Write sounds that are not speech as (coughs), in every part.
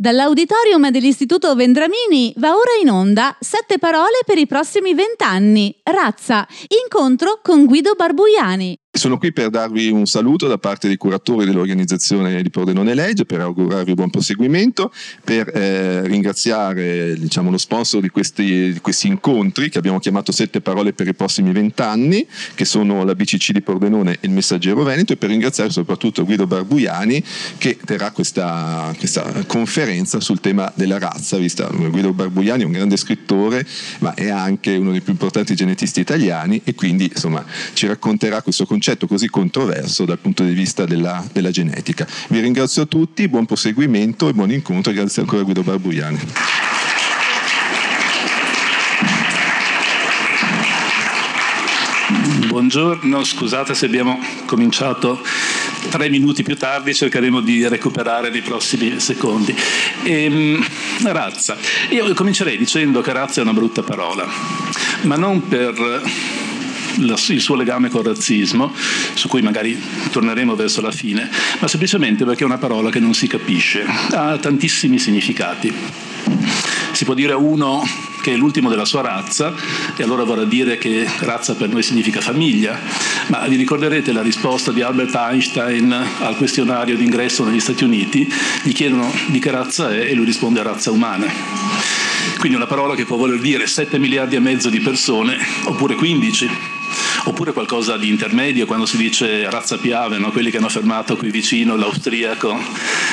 Dall'auditorium dell'Istituto Vendramini va ora in onda Sette parole per i prossimi vent'anni. Razza. Incontro con Guido Barbuiani. Sono qui per darvi un saluto da parte dei curatori dell'organizzazione di Pordenone Legge, per augurarvi buon proseguimento, per eh, ringraziare diciamo, lo sponsor di questi, di questi, incontri che abbiamo chiamato Sette parole per i prossimi vent'anni, che sono la BCC di Pordenone e il Messaggero Veneto, e per ringraziare soprattutto Guido Barbuiani che terrà questa, questa conferenza sul tema della razza, vista Guido Barbuiani è un grande scrittore, ma è anche uno dei più importanti genetisti italiani e quindi insomma, ci racconterà questo concetto concetto così controverso dal punto di vista della, della genetica. Vi ringrazio a tutti, buon proseguimento e buon incontro, grazie ancora a Guido Barbuiani. Buongiorno, scusate se abbiamo cominciato tre minuti più tardi, cercheremo di recuperare nei prossimi secondi. Ehm, razza. Io comincerei dicendo che razza è una brutta parola, ma non per il suo legame col razzismo, su cui magari torneremo verso la fine, ma semplicemente perché è una parola che non si capisce, ha tantissimi significati. Si può dire uno che è l'ultimo della sua razza, e allora vorrà dire che razza per noi significa famiglia, ma vi ricorderete la risposta di Albert Einstein al questionario d'ingresso negli Stati Uniti? Gli chiedono di che razza è e lui risponde razza umana. Quindi una parola che può voler dire 7 miliardi e mezzo di persone, oppure 15 oppure qualcosa di intermedio quando si dice razza piave, no? quelli che hanno fermato qui vicino l'austriaco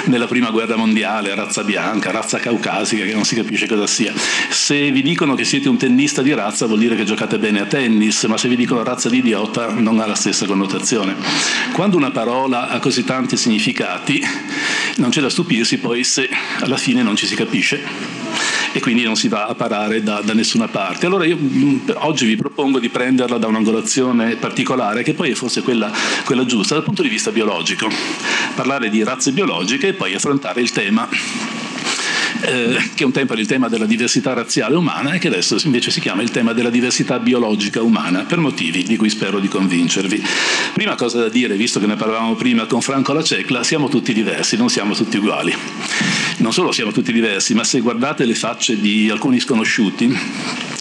nella prima guerra mondiale, razza bianca, razza caucasica, che non si capisce cosa sia. Se vi dicono che siete un tennista di razza vuol dire che giocate bene a tennis, ma se vi dicono razza di idiota non ha la stessa connotazione. Quando una parola ha così tanti significati, non c'è da stupirsi poi se alla fine non ci si capisce e quindi non si va a parare da, da nessuna parte. Allora io mm, oggi vi propongo di prenderla da un'angolazione particolare, che poi è forse quella, quella giusta dal punto di vista biologico, parlare di razze biologiche e poi affrontare il tema eh, che un tempo era il tema della diversità razziale umana e che adesso invece si chiama il tema della diversità biologica umana, per motivi di cui spero di convincervi. Prima cosa da dire, visto che ne parlavamo prima con Franco Lacecla, siamo tutti diversi, non siamo tutti uguali. Non solo siamo tutti diversi, ma se guardate le facce di alcuni sconosciuti,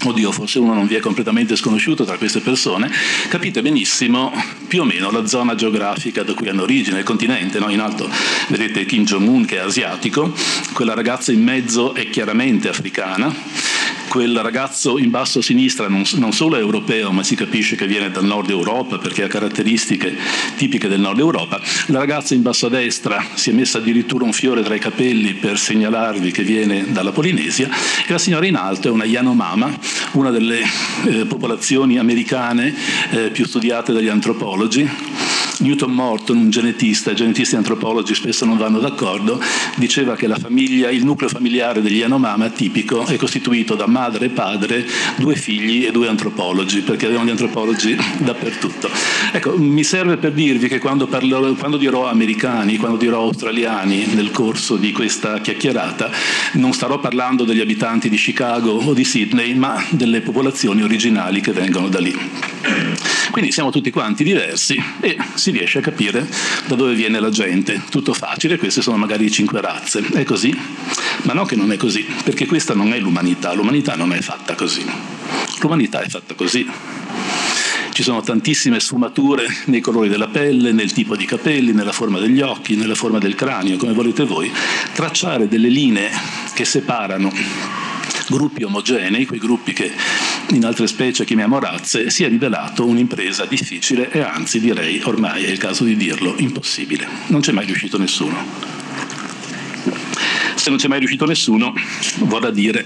oddio forse uno non vi è completamente sconosciuto tra queste persone, capite benissimo più o meno la zona geografica da cui hanno origine, il continente, no? in alto vedete Kim Jong-un che è asiatico, quella ragazza in mezzo è chiaramente africana, quel ragazzo in basso a sinistra non, non, solo è europeo, ma si capisce che viene dal nord Europa perché ha caratteristiche tipiche del nord Europa. La ragazza in basso a destra si è messa addirittura un fiore tra i capelli per segnalarvi che viene dalla Polinesia e la signora in alto è una Yanomama, una delle eh, popolazioni americane eh, più studiate dagli antropologi Newton Morton, un genetista, genetisti e antropologi spesso non vanno d'accordo, diceva che famiglia, il nucleo familiare degli Yanomama tipico è costituito da madre e padre, due figli e due antropologi, perché avevano gli antropologi dappertutto. Ecco, mi serve per dirvi che quando, parlo, quando dirò americani, quando dirò australiani nel corso di questa chiacchierata, non starò parlando degli abitanti di Chicago o di Sydney, ma delle popolazioni originali che vengono da lì. Quindi siamo tutti quanti diversi e si riesce a capire da dove viene la gente. Tutto facile, queste sono magari cinque razze. È così? Ma no che non è così, perché questa non è l'umanità, l'umanità non è fatta così. L'umanità è fatta così. Ci sono tantissime sfumature nei colori della pelle, nel tipo di capelli, nella forma degli occhi, nella forma del cranio, come volete voi. Tracciare delle linee che separano gruppi omogenei, quei gruppi che in altre specie chiamiamo razze, si è rivelato un'impresa difficile e anzi direi, ormai è il caso di dirlo, impossibile. Non c'è mai riuscito nessuno. Se non c'è mai riuscito nessuno, vorrà dire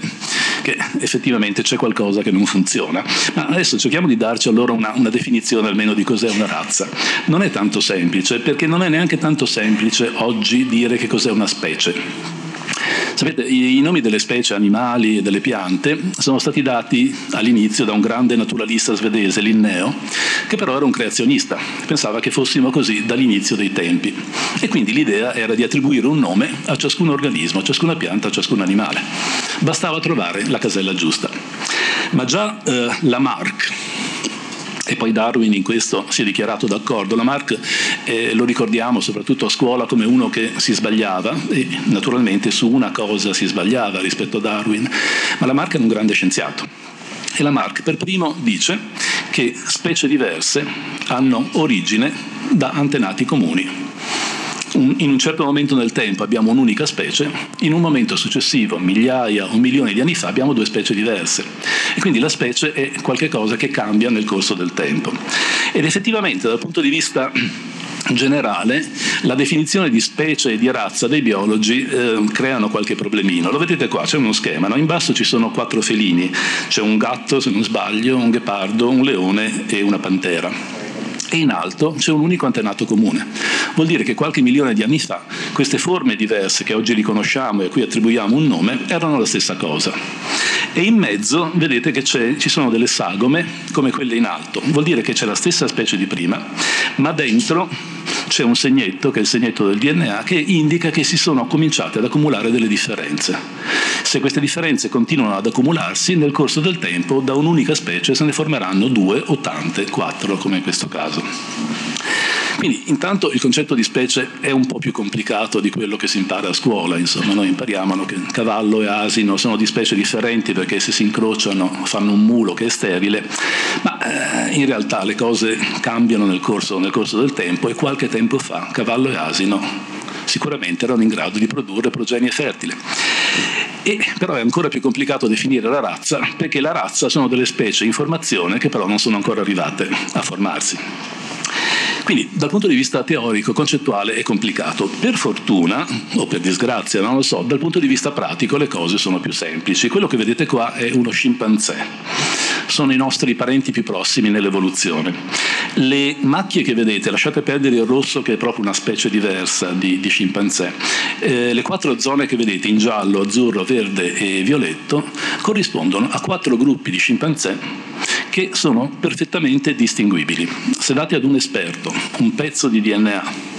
che effettivamente c'è qualcosa che non funziona. Ma adesso cerchiamo di darci allora una, una, definizione almeno di cos'è una razza. Non è tanto semplice, perché non è neanche tanto semplice oggi dire che cos'è una specie. Sapete, i, i nomi delle specie animali e delle piante sono stati dati all'inizio da un grande naturalista svedese, Linneo, che però era un creazionista, pensava che fossimo così dall'inizio dei tempi. E quindi l'idea era di attribuire un nome a ciascun organismo, a ciascuna pianta, a ciascun animale. Bastava trovare la casella giusta. Ma già eh, Lamarck e poi Darwin in questo si è dichiarato d'accordo. Lamarck eh, lo ricordiamo soprattutto a scuola come uno che si sbagliava e naturalmente su una cosa si sbagliava rispetto a Darwin, ma Lamarck è un grande scienziato. E Lamarck per primo dice che specie diverse hanno origine da antenati comuni in un certo momento nel tempo abbiamo un'unica specie, in un momento successivo, migliaia o milioni di anni fa, abbiamo due specie diverse. E quindi la specie è qualcosa che cambia nel corso del tempo. Ed effettivamente dal punto di vista generale la definizione di specie e di razza dei biologi eh, creano qualche problemino. Lo vedete qua, c'è uno schema, no? in basso ci sono quattro felini, c'è un gatto se non sbaglio, un ghepardo, un leone e una pantera e in alto c'è un unico antenato comune. Vuol dire che qualche milione di anni fa queste forme diverse che oggi riconosciamo e a cui attribuiamo un nome erano la stessa cosa. E in mezzo vedete che ci sono delle sagome come quelle in alto. Vuol dire che c'è la stessa specie di prima, ma dentro c'è un segnetto, che è il segnetto del DNA, che indica che si sono cominciate ad accumulare delle differenze. Se queste differenze continuano ad accumularsi, nel corso del tempo da un'unica specie se ne formeranno due o tante, quattro come in questo caso. Quindi intanto il concetto di specie è un po' più complicato di quello che si impara a scuola, insomma noi impariamo che cavallo e asino sono di specie differenti perché se si incrociano fanno un mulo che è sterile, ma eh, in realtà le cose cambiano nel corso, nel corso del tempo e qualche tempo fa cavallo e asino sicuramente erano in grado di produrre progenie fertile. E, però è ancora più complicato definire la razza perché la razza sono delle specie in formazione che però non sono ancora arrivate a formarsi. Quindi dal punto di vista teorico, concettuale è complicato. Per fortuna, o per disgrazia, non lo so, dal punto di vista pratico le cose sono più semplici. Quello che vedete qua è uno scimpanzé sono i nostri parenti più prossimi nell'evoluzione. Le macchie che vedete, lasciate perdere il rosso che è proprio una specie diversa di, di scimpanzé, eh, le quattro zone che vedete in giallo, azzurro, verde e violetto corrispondono a quattro gruppi di scimpanzé che sono perfettamente distinguibili. Se date ad un esperto un pezzo di DNA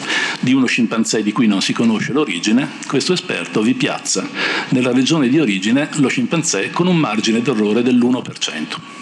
di uno scimpanzé di cui non si conosce l'origine, questo esperto vi piazza nella regione di origine lo scimpanzé con un margine d'errore dell'1%.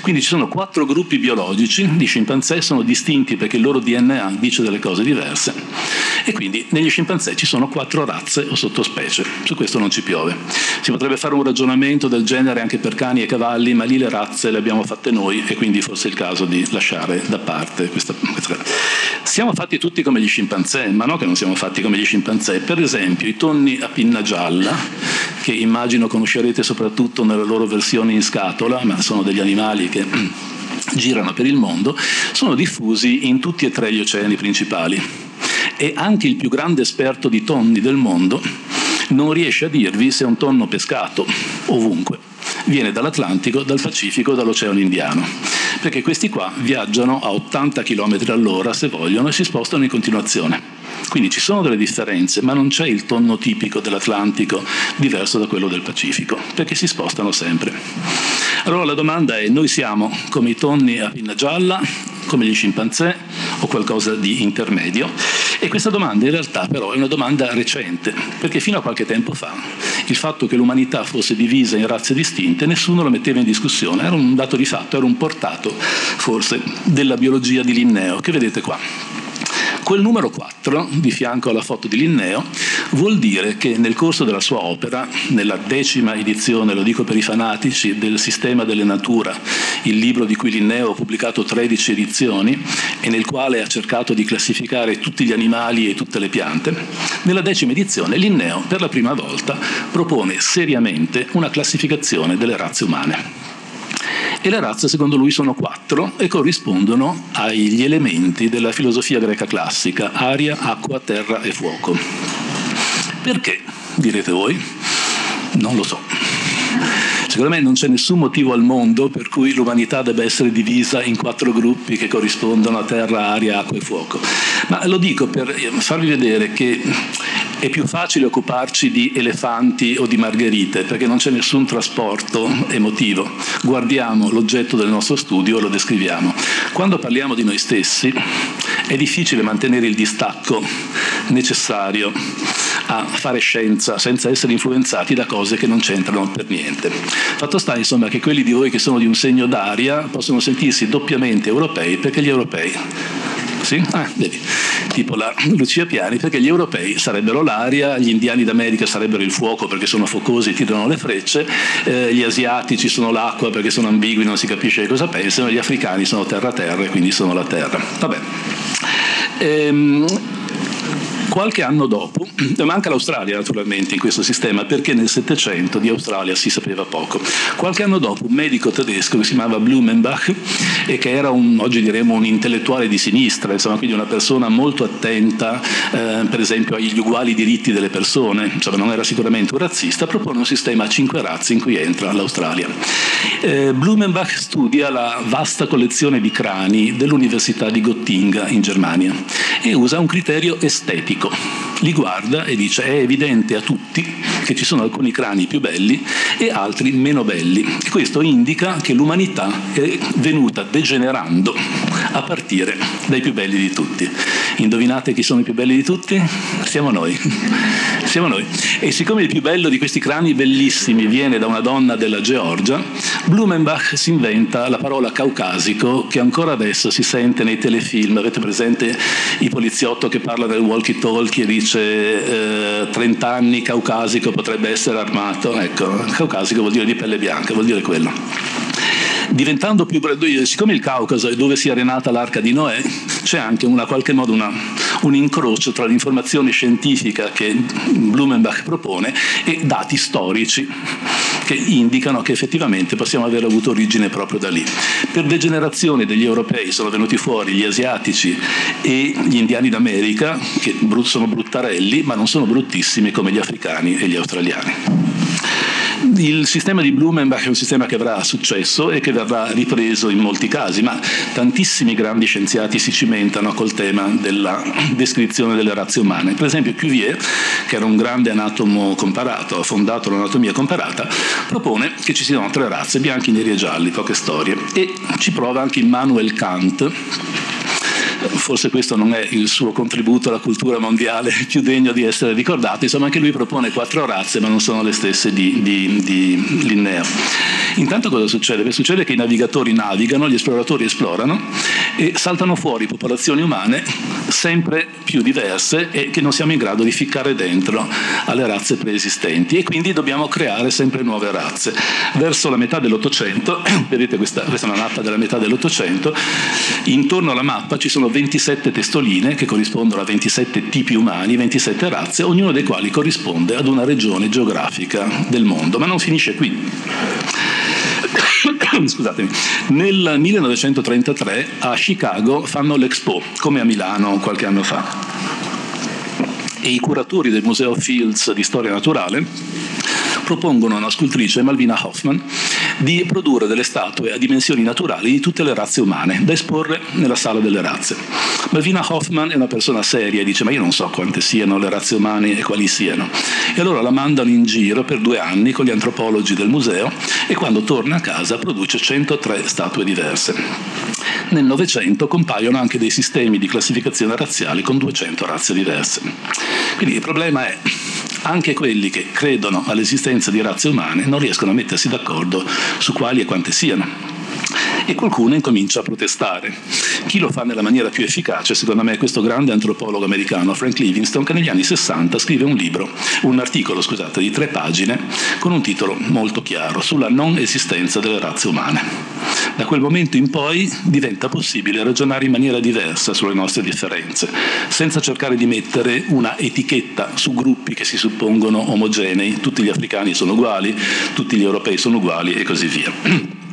Quindi ci sono quattro gruppi biologici di scimpanzé, sono distinti perché il loro DNA dice delle cose diverse e quindi negli scimpanzé ci sono quattro razze o sottospecie, su questo non ci piove. Si potrebbe fare un ragionamento del genere anche per cani e cavalli, ma lì le razze le abbiamo fatte noi e quindi forse è il caso di lasciare da parte questa, questa... Siamo fatti tutti come gli scimpanzé, ma no che non siamo fatti come gli scimpanzé. Per esempio i tonni a pinna gialla, che immagino conoscerete soprattutto nella loro versione in scatola, ma sono degli animali che (clears throat) girano per il mondo, sono diffusi in tutti e tre gli oceani principali. E anche il più grande esperto di tonni del mondo non riesce a dirvi se un tonno pescato ovunque viene dall'Atlantico, dal Pacifico, dall'Oceano Indiano, perché questi qua viaggiano a 80 km all'ora se vogliono e si spostano in continuazione. Quindi ci sono delle differenze, ma non c'è il tonno tipico dell'Atlantico diverso da quello del Pacifico, perché si spostano sempre. Allora la domanda è, noi siamo come i tonni a pinna gialla, come gli scimpanzé o qualcosa di intermedio? E questa domanda in realtà però è una domanda recente, perché fino a qualche tempo fa il fatto che l'umanità fosse divisa in razze distinte nessuno lo metteva in discussione, era un dato di fatto, era un portato forse della biologia di Linneo, che vedete qua. Quel numero 4, di fianco alla foto di Linneo, vuol dire che nel corso della sua opera, nella decima edizione, lo dico per i fanatici, del Sistema delle Natura, il libro di cui Linneo ha pubblicato 13 edizioni e nel quale ha cercato di classificare tutti gli animali e tutte le piante, nella decima edizione Linneo per la prima volta propone seriamente una classificazione delle razze umane e le razze secondo lui sono quattro e corrispondono agli elementi della filosofia greca classica, aria, acqua, terra e fuoco. Perché? Direte voi? Non lo so. Secondo me non c'è nessun motivo al mondo per cui l'umanità debba essere divisa in quattro gruppi che corrispondono a terra, aria, acqua e fuoco. Ma lo dico per farvi vedere che è più facile occuparci di elefanti o di margherite perché non c'è nessun trasporto emotivo. Guardiamo l'oggetto del nostro studio e lo descriviamo. Quando parliamo di noi stessi è difficile mantenere il distacco necessario a fare scienza senza essere influenzati da cose che non c'entrano per niente. Fatto sta insomma che quelli di voi che sono di un segno d'aria possono sentirsi doppiamente europei perché gli europei sì? Ah, vedi, tipo la (clears throat) Lucia Piani, perché gli europei sarebbero l'aria, gli indiani d'America sarebbero il fuoco perché sono focosi e tirano le frecce, eh, gli asiatici sono l'acqua perché sono ambigui, non si capisce cosa pensano, gli africani sono terra-terra e quindi sono la terra. Vabbè. Ehm, Qualche anno dopo, (clears throat) manca l'Australia naturalmente in questo sistema perché nel Settecento di Australia si sapeva poco. Qualche anno dopo un medico tedesco che si chiamava Blumenbach e che era un, oggi diremo un intellettuale di sinistra, insomma quindi una persona molto attenta eh, per esempio agli uguali diritti delle persone, insomma non era sicuramente un razzista, propone un sistema a cinque razze in cui entra l'Australia. Eh, Blumenbach studia la vasta collezione di crani dell'Università di Gottinga in Germania e usa un criterio estetico medico li guarda e dice è evidente a tutti che ci sono alcuni crani più belli e altri meno belli. E questo indica che l'umanità è venuta degenerando a partire dai più belli di tutti. Indovinate chi sono i più belli di tutti? Siamo noi. (laughs) Siamo noi. E siccome il più bello di questi crani bellissimi viene da una donna della Georgia, Blumenbach si inventa la parola caucasico che ancora adesso si sente nei telefilm. Avete presente i poliziotto che parla del walkie talkie e dice eh, 30 anni caucasico potrebbe essere armato? Ecco, caucasico vuol dire di pelle bianca, vuol dire quello diventando più siccome il Caucaso è dove si è arenata l'arca di Noè, c'è anche in qualche modo una, un incrocio tra l'informazione scientifica che Blumenbach propone e dati storici che indicano che effettivamente possiamo aver avuto origine proprio da lì. Per degenerazione degli europei sono venuti fuori gli asiatici e gli indiani d'America, che sono bruttarelli, ma non sono bruttissimi come gli africani e gli australiani. Il sistema di Blumenbach è un sistema che avrà successo e che verrà ripreso in molti casi, ma tantissimi grandi scienziati si cimentano col tema della descrizione delle razze umane. Per esempio Cuvier, che era un grande anatomo comparato, ha fondato l'anatomia comparata, propone che ci siano tre razze, bianchi, neri e gialli, poche storie, e ci prova anche Immanuel Kant forse questo non è il suo contributo alla cultura mondiale (laughs) più degno di essere ricordato, insomma anche lui propone quattro razze ma non sono le stesse di, di, di Linneo. Intanto cosa succede? Beh, succede che i navigatori navigano, gli esploratori esplorano e saltano fuori popolazioni umane sempre più diverse e che non siamo in grado di ficcare dentro alle razze preesistenti e quindi dobbiamo creare sempre nuove razze. Verso la metà dell'Ottocento, (clears throat) vedete questa, questa è una mappa della metà dell'Ottocento, intorno alla mappa ci sono 27 testoline che corrispondono a 27 tipi umani, 27 razze, ognuno dei quali corrisponde ad una regione geografica del mondo. Ma non finisce qui. (coughs) Scusatemi. Nel 1933 a Chicago fanno l'Expo, come a Milano qualche anno fa. E i curatori del Museo Fields di Storia Naturale propongono a una scultrice, Malvina Hoffman, di produrre delle statue a dimensioni naturali di tutte le razze umane, da esporre nella sala delle razze. Malvina Hoffman è una persona seria e dice ma io non so quante siano le razze umane e quali siano. E allora la mandano in giro per due anni con gli antropologi del museo e quando torna a casa produce 103 statue diverse. Nel Novecento compaiono anche dei sistemi di classificazione razziale con 200 razze diverse. Quindi il problema è anche quelli che credono all'esistenza di razze umane non riescono a mettersi d'accordo su quali e quante siano e qualcuno incomincia a protestare. Chi lo fa nella maniera più efficace, secondo me, è questo grande antropologo americano, Frank Livingstone, che negli anni 60 scrive un libro, un articolo, scusate, di tre pagine, con un titolo molto chiaro, sulla non esistenza delle razze umane. Da quel momento in poi diventa possibile ragionare in maniera diversa sulle nostre differenze, senza cercare di mettere una etichetta su gruppi che si suppongono omogenei, tutti gli africani sono uguali, tutti gli europei sono uguali e così via. (clears throat)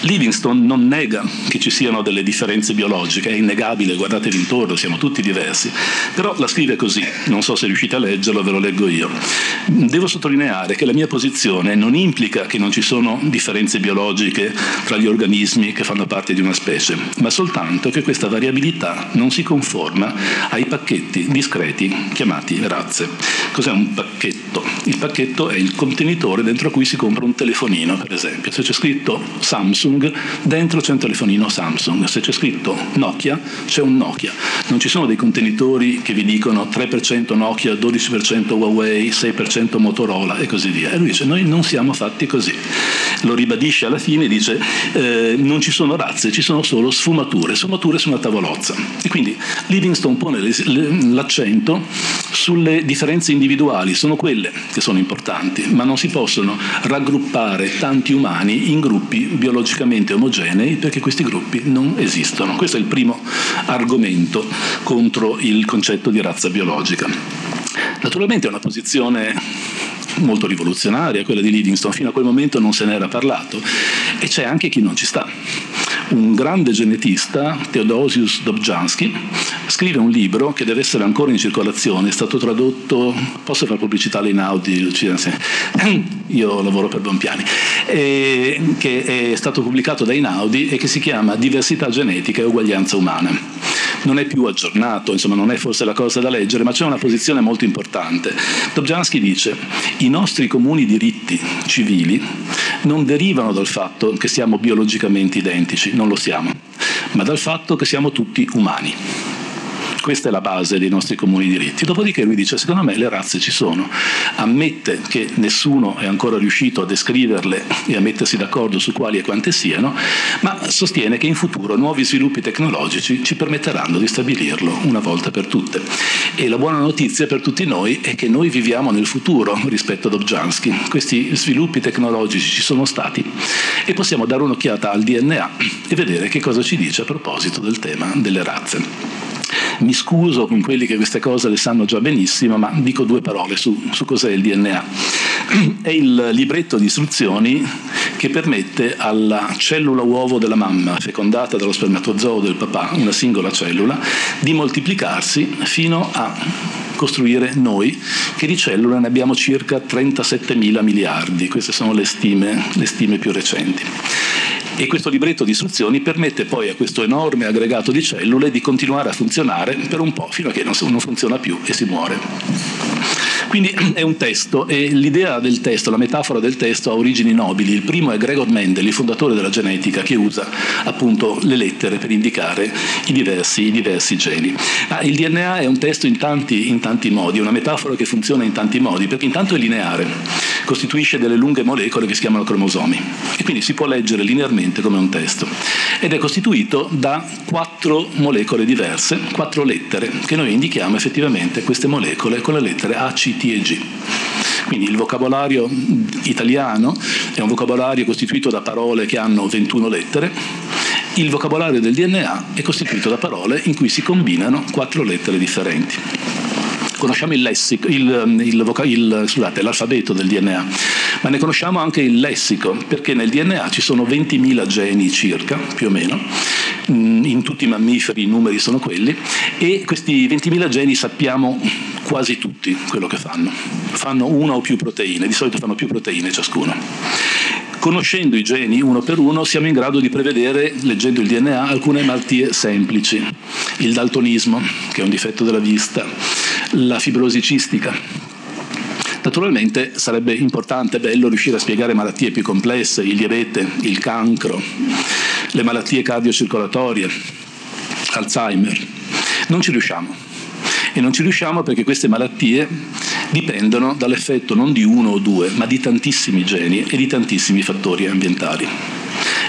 Livingstone non nega che ci siano delle differenze biologiche, è innegabile, guardatevi intorno, siamo tutti diversi, però la scrive così, non so se riuscite a leggerlo, ve lo leggo io. Devo sottolineare che la mia posizione non implica che non ci sono differenze biologiche tra gli organismi che fanno parte di una specie, ma soltanto che questa variabilità non si conforma ai pacchetti discreti chiamati razze. Cos'è un pacchetto? Il pacchetto è il contenitore dentro cui si compra un telefonino, per esempio. Se c'è scritto Samsung, Samsung, dentro c'è un telefonino Samsung. Se c'è scritto Nokia, c'è un Nokia. Non ci sono dei contenitori che vi dicono 3% Nokia, 12% Huawei, 6% Motorola e così via. E lui dice noi non siamo fatti così. Lo ribadisce alla fine, dice eh, non ci sono razze, ci sono solo sfumature, sfumature su una tavolozza. E quindi Livingstone pone l'accento sulle differenze individuali, sono quelle che sono importanti, ma non si possono raggruppare tanti umani in gruppi biologicamente omogenei perché questi gruppi non esistono. Questo è il primo argomento contro il concetto di razza biologica. Naturalmente è una posizione (clears throat) molto rivoluzionaria quella di Livingstone, fino a quel momento non se ne era parlato e c'è anche chi non ci sta. Un grande genetista, Theodosius Dobzhansky, scrive un libro che deve essere ancora in circolazione, è stato tradotto, posso fare pubblicità alle Inaudi, (clears throat) io lavoro per Bonpiani, che è stato pubblicato da Inaudi e che si chiama Diversità genetica e uguaglianza umana. Non è più aggiornato, insomma non è forse la cosa da leggere, ma c'è una posizione molto importante. Dobzhansky dice i nostri comuni diritti civili non derivano dal fatto che siamo biologicamente identici, non lo siamo, ma dal fatto che siamo tutti umani. Questa è la base dei nostri comuni diritti. Dopodiché lui dice, secondo me le razze ci sono. Ammette che nessuno è ancora riuscito a descriverle e a mettersi d'accordo su quali e quante siano, ma sostiene che in futuro nuovi sviluppi tecnologici ci permetteranno di stabilirlo una volta per tutte. E la buona notizia per tutti noi è che noi viviamo nel futuro rispetto a Dobzhansky. Questi sviluppi tecnologici ci sono stati e possiamo dare un'occhiata al DNA e vedere che cosa ci dice a proposito del tema delle razze. Mi scuso con quelli che queste cose le sanno già benissimo, ma dico due parole su, su cos'è il DNA. (clears throat) È il libretto di istruzioni che permette alla cellula uovo della mamma, fecondata dallo spermatozoo del papà, una singola cellula, di moltiplicarsi fino a costruire noi, che di cellule ne abbiamo circa 37 mila miliardi, queste sono le stime, le stime più recenti e questo libretto di istruzioni permette poi a questo enorme aggregato di cellule di continuare a funzionare per un po' fino a che non funziona più e si muore. Quindi (clears throat) è un testo e l'idea del testo, la metafora del testo ha origini nobili. Il primo è Gregor Mendel, il fondatore della genetica, che usa appunto le lettere per indicare i diversi, i diversi geni. Ma il DNA è un testo in tanti, in tanti modi, una metafora che funziona in tanti modi, perché intanto è lineare, costituisce delle lunghe molecole che si chiamano cromosomi e quindi si può leggere linearmente come un testo. Ed è costituito da quattro molecole diverse, quattro lettere, che noi indichiamo effettivamente queste molecole con le lettere A, C, E G. Quindi il vocabolario italiano è un vocabolario costituito da parole che hanno 21 lettere, il vocabolario del DNA è costituito da parole in cui si combinano quattro lettere differenti. Conosciamo il lessico, il, il, il, scusate, l'alfabeto del DNA, ma ne conosciamo anche il lessico, perché nel DNA ci sono 20.000 geni circa, più o meno, mm, in tutti i mammiferi i numeri sono quelli, e questi 20.000 geni sappiamo quasi tutti quello che fanno. Fanno una o più proteine, di solito fanno più proteine ciascuno conoscendo i geni uno per uno siamo in grado di prevedere, leggendo il DNA, alcune malattie semplici. Il daltonismo, che è un difetto della vista, la fibrosi cistica. Naturalmente sarebbe importante e bello riuscire a spiegare malattie più complesse, il diabete, il cancro, le malattie cardiocircolatorie, Alzheimer. Non ci riusciamo. E non ci riusciamo perché queste malattie dipendono dall'effetto non di uno o due, ma di tantissimi geni e di tantissimi fattori ambientali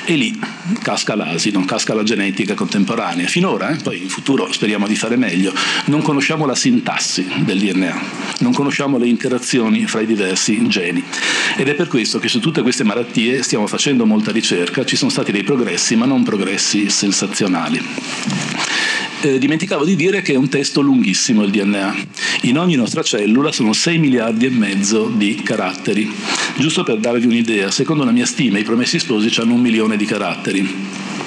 e lì casca l'asino, casca la genetica contemporanea. Finora, eh, poi in futuro speriamo di fare meglio, non conosciamo la sintassi del DNA, non conosciamo le interazioni fra i diversi geni ed è per questo che su tutte queste malattie stiamo facendo molta ricerca, ci sono stati dei progressi, ma non progressi sensazionali. Eh, dimenticavo di dire che è un testo lunghissimo il DNA. In ogni nostra cellula sono 6 miliardi e mezzo di caratteri. Giusto per darvi un'idea, secondo la mia stima i promessi sposi hanno un milione di caratteri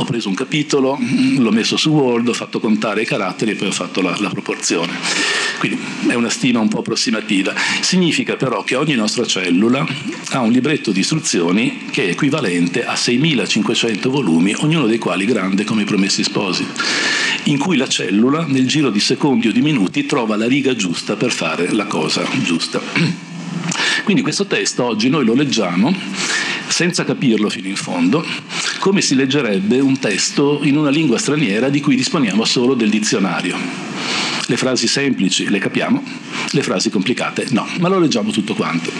ho preso un capitolo, l'ho messo su Word, ho fatto contare i caratteri e poi ho fatto la, la, proporzione. Quindi è una stima un po' approssimativa. Significa però che ogni nostra cellula ha un libretto di istruzioni che è equivalente a 6500 volumi, ognuno dei quali grande come i promessi sposi, in cui la cellula nel giro di secondi o di minuti trova la riga giusta per fare la cosa giusta. Quindi questo testo oggi noi lo leggiamo senza capirlo fino in fondo, come si leggerebbe un testo in una lingua straniera di cui disponiamo solo del dizionario. Le frasi semplici le capiamo, le frasi complicate no, ma lo leggiamo tutto quanto.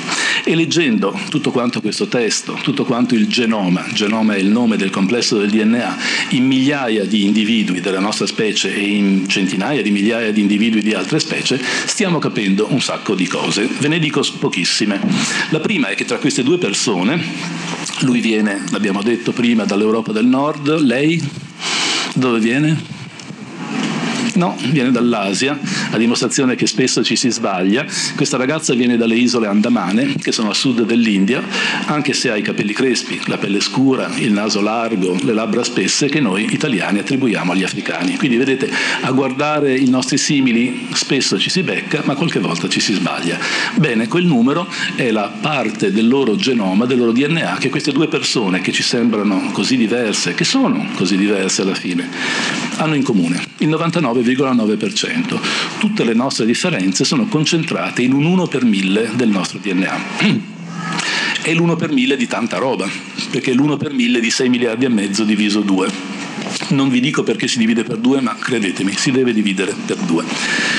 E leggendo tutto quanto questo testo, tutto quanto il genoma, genoma è il nome del complesso del DNA, in migliaia di individui della nostra specie e in centinaia di migliaia di individui di altre specie, stiamo capendo un sacco di cose. Ve ne dico pochissime. La prima è che tra queste due persone, lui viene, l'abbiamo detto prima, dall'Europa del Nord, lei dove viene? No, viene dall'Asia, a dimostrazione che spesso ci si sbaglia. Questa ragazza viene dalle isole Andamane, che sono a sud dell'India, anche se ha i capelli crespi, la pelle scura, il naso largo, le labbra spesse, che noi italiani attribuiamo agli africani. Quindi vedete, a guardare i nostri simili spesso ci si becca, ma qualche volta ci si sbaglia. Bene, quel numero è la parte del loro genoma, del loro DNA, che queste due persone che ci sembrano così diverse, che sono così diverse alla fine, hanno in comune. Il 99 0,9%. Tutte le nostre differenze sono concentrate in un 1 per 1000 del nostro DNA. È l'1 per 1000 di tanta roba, perché è l'1 per 1000 di 6 miliardi e mezzo diviso 2. Non vi dico perché si divide per 2, ma credetemi, si deve dividere per 2.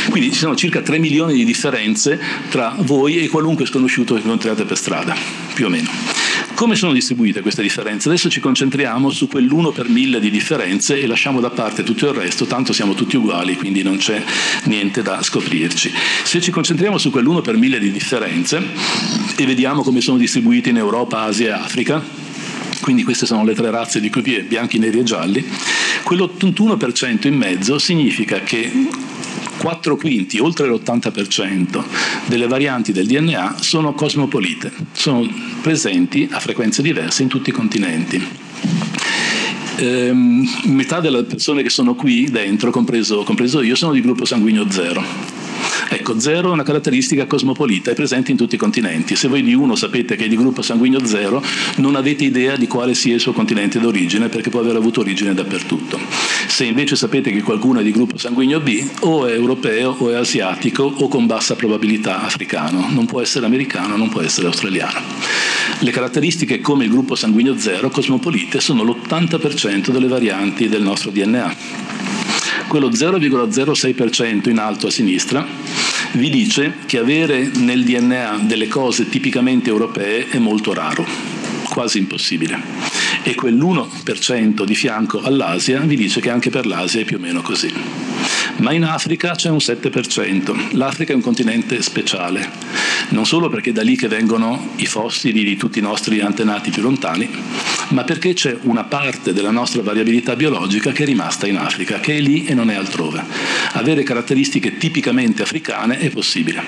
Quindi ci sono circa 3 milioni di differenze tra voi e qualunque sconosciuto che incontrate per strada, più o meno. Come sono distribuite queste differenze? Adesso ci concentriamo su quell'1 per 1000 di differenze e lasciamo da parte tutto il resto, tanto siamo tutti uguali, quindi non c'è niente da scoprirci. Se ci concentriamo su quell'1 per 1000 di differenze e vediamo come sono distribuite in Europa, Asia e Africa, quindi queste sono le tre razze di cui vi è bianchi, neri e gialli, quell'81% in mezzo significa che 4 quinti, oltre l'80% delle varianti del DNA sono cosmopolite, sono presenti a frequenze diverse in tutti i continenti. Ehm, metà delle persone che sono qui dentro, compreso, compreso io, sono di gruppo sanguigno zero Ecco, zero è una caratteristica cosmopolita, è presente in tutti i continenti. Se voi di uno sapete che è di gruppo sanguigno zero, non avete idea di quale sia il suo continente d'origine, perché può aver avuto origine dappertutto. Se invece sapete che qualcuno è di gruppo sanguigno B, o è europeo, o è asiatico, o con bassa probabilità africano. Non può essere americano, non può essere australiano. Le caratteristiche come il gruppo sanguigno zero, cosmopolite, sono l'80% delle varianti del nostro DNA quello 0,06% in alto a sinistra vi dice che avere nel DNA delle cose tipicamente europee è molto raro, quasi impossibile. E quell'1% di fianco all'Asia vi dice che anche per l'Asia è più o meno così ma in Africa c'è un 7%. L'Africa è un continente speciale, non solo perché è da lì che vengono i fossili di tutti i nostri antenati più lontani, ma perché c'è una parte della nostra variabilità biologica che è rimasta in Africa, che è lì e non è altrove. Avere caratteristiche tipicamente africane è possibile.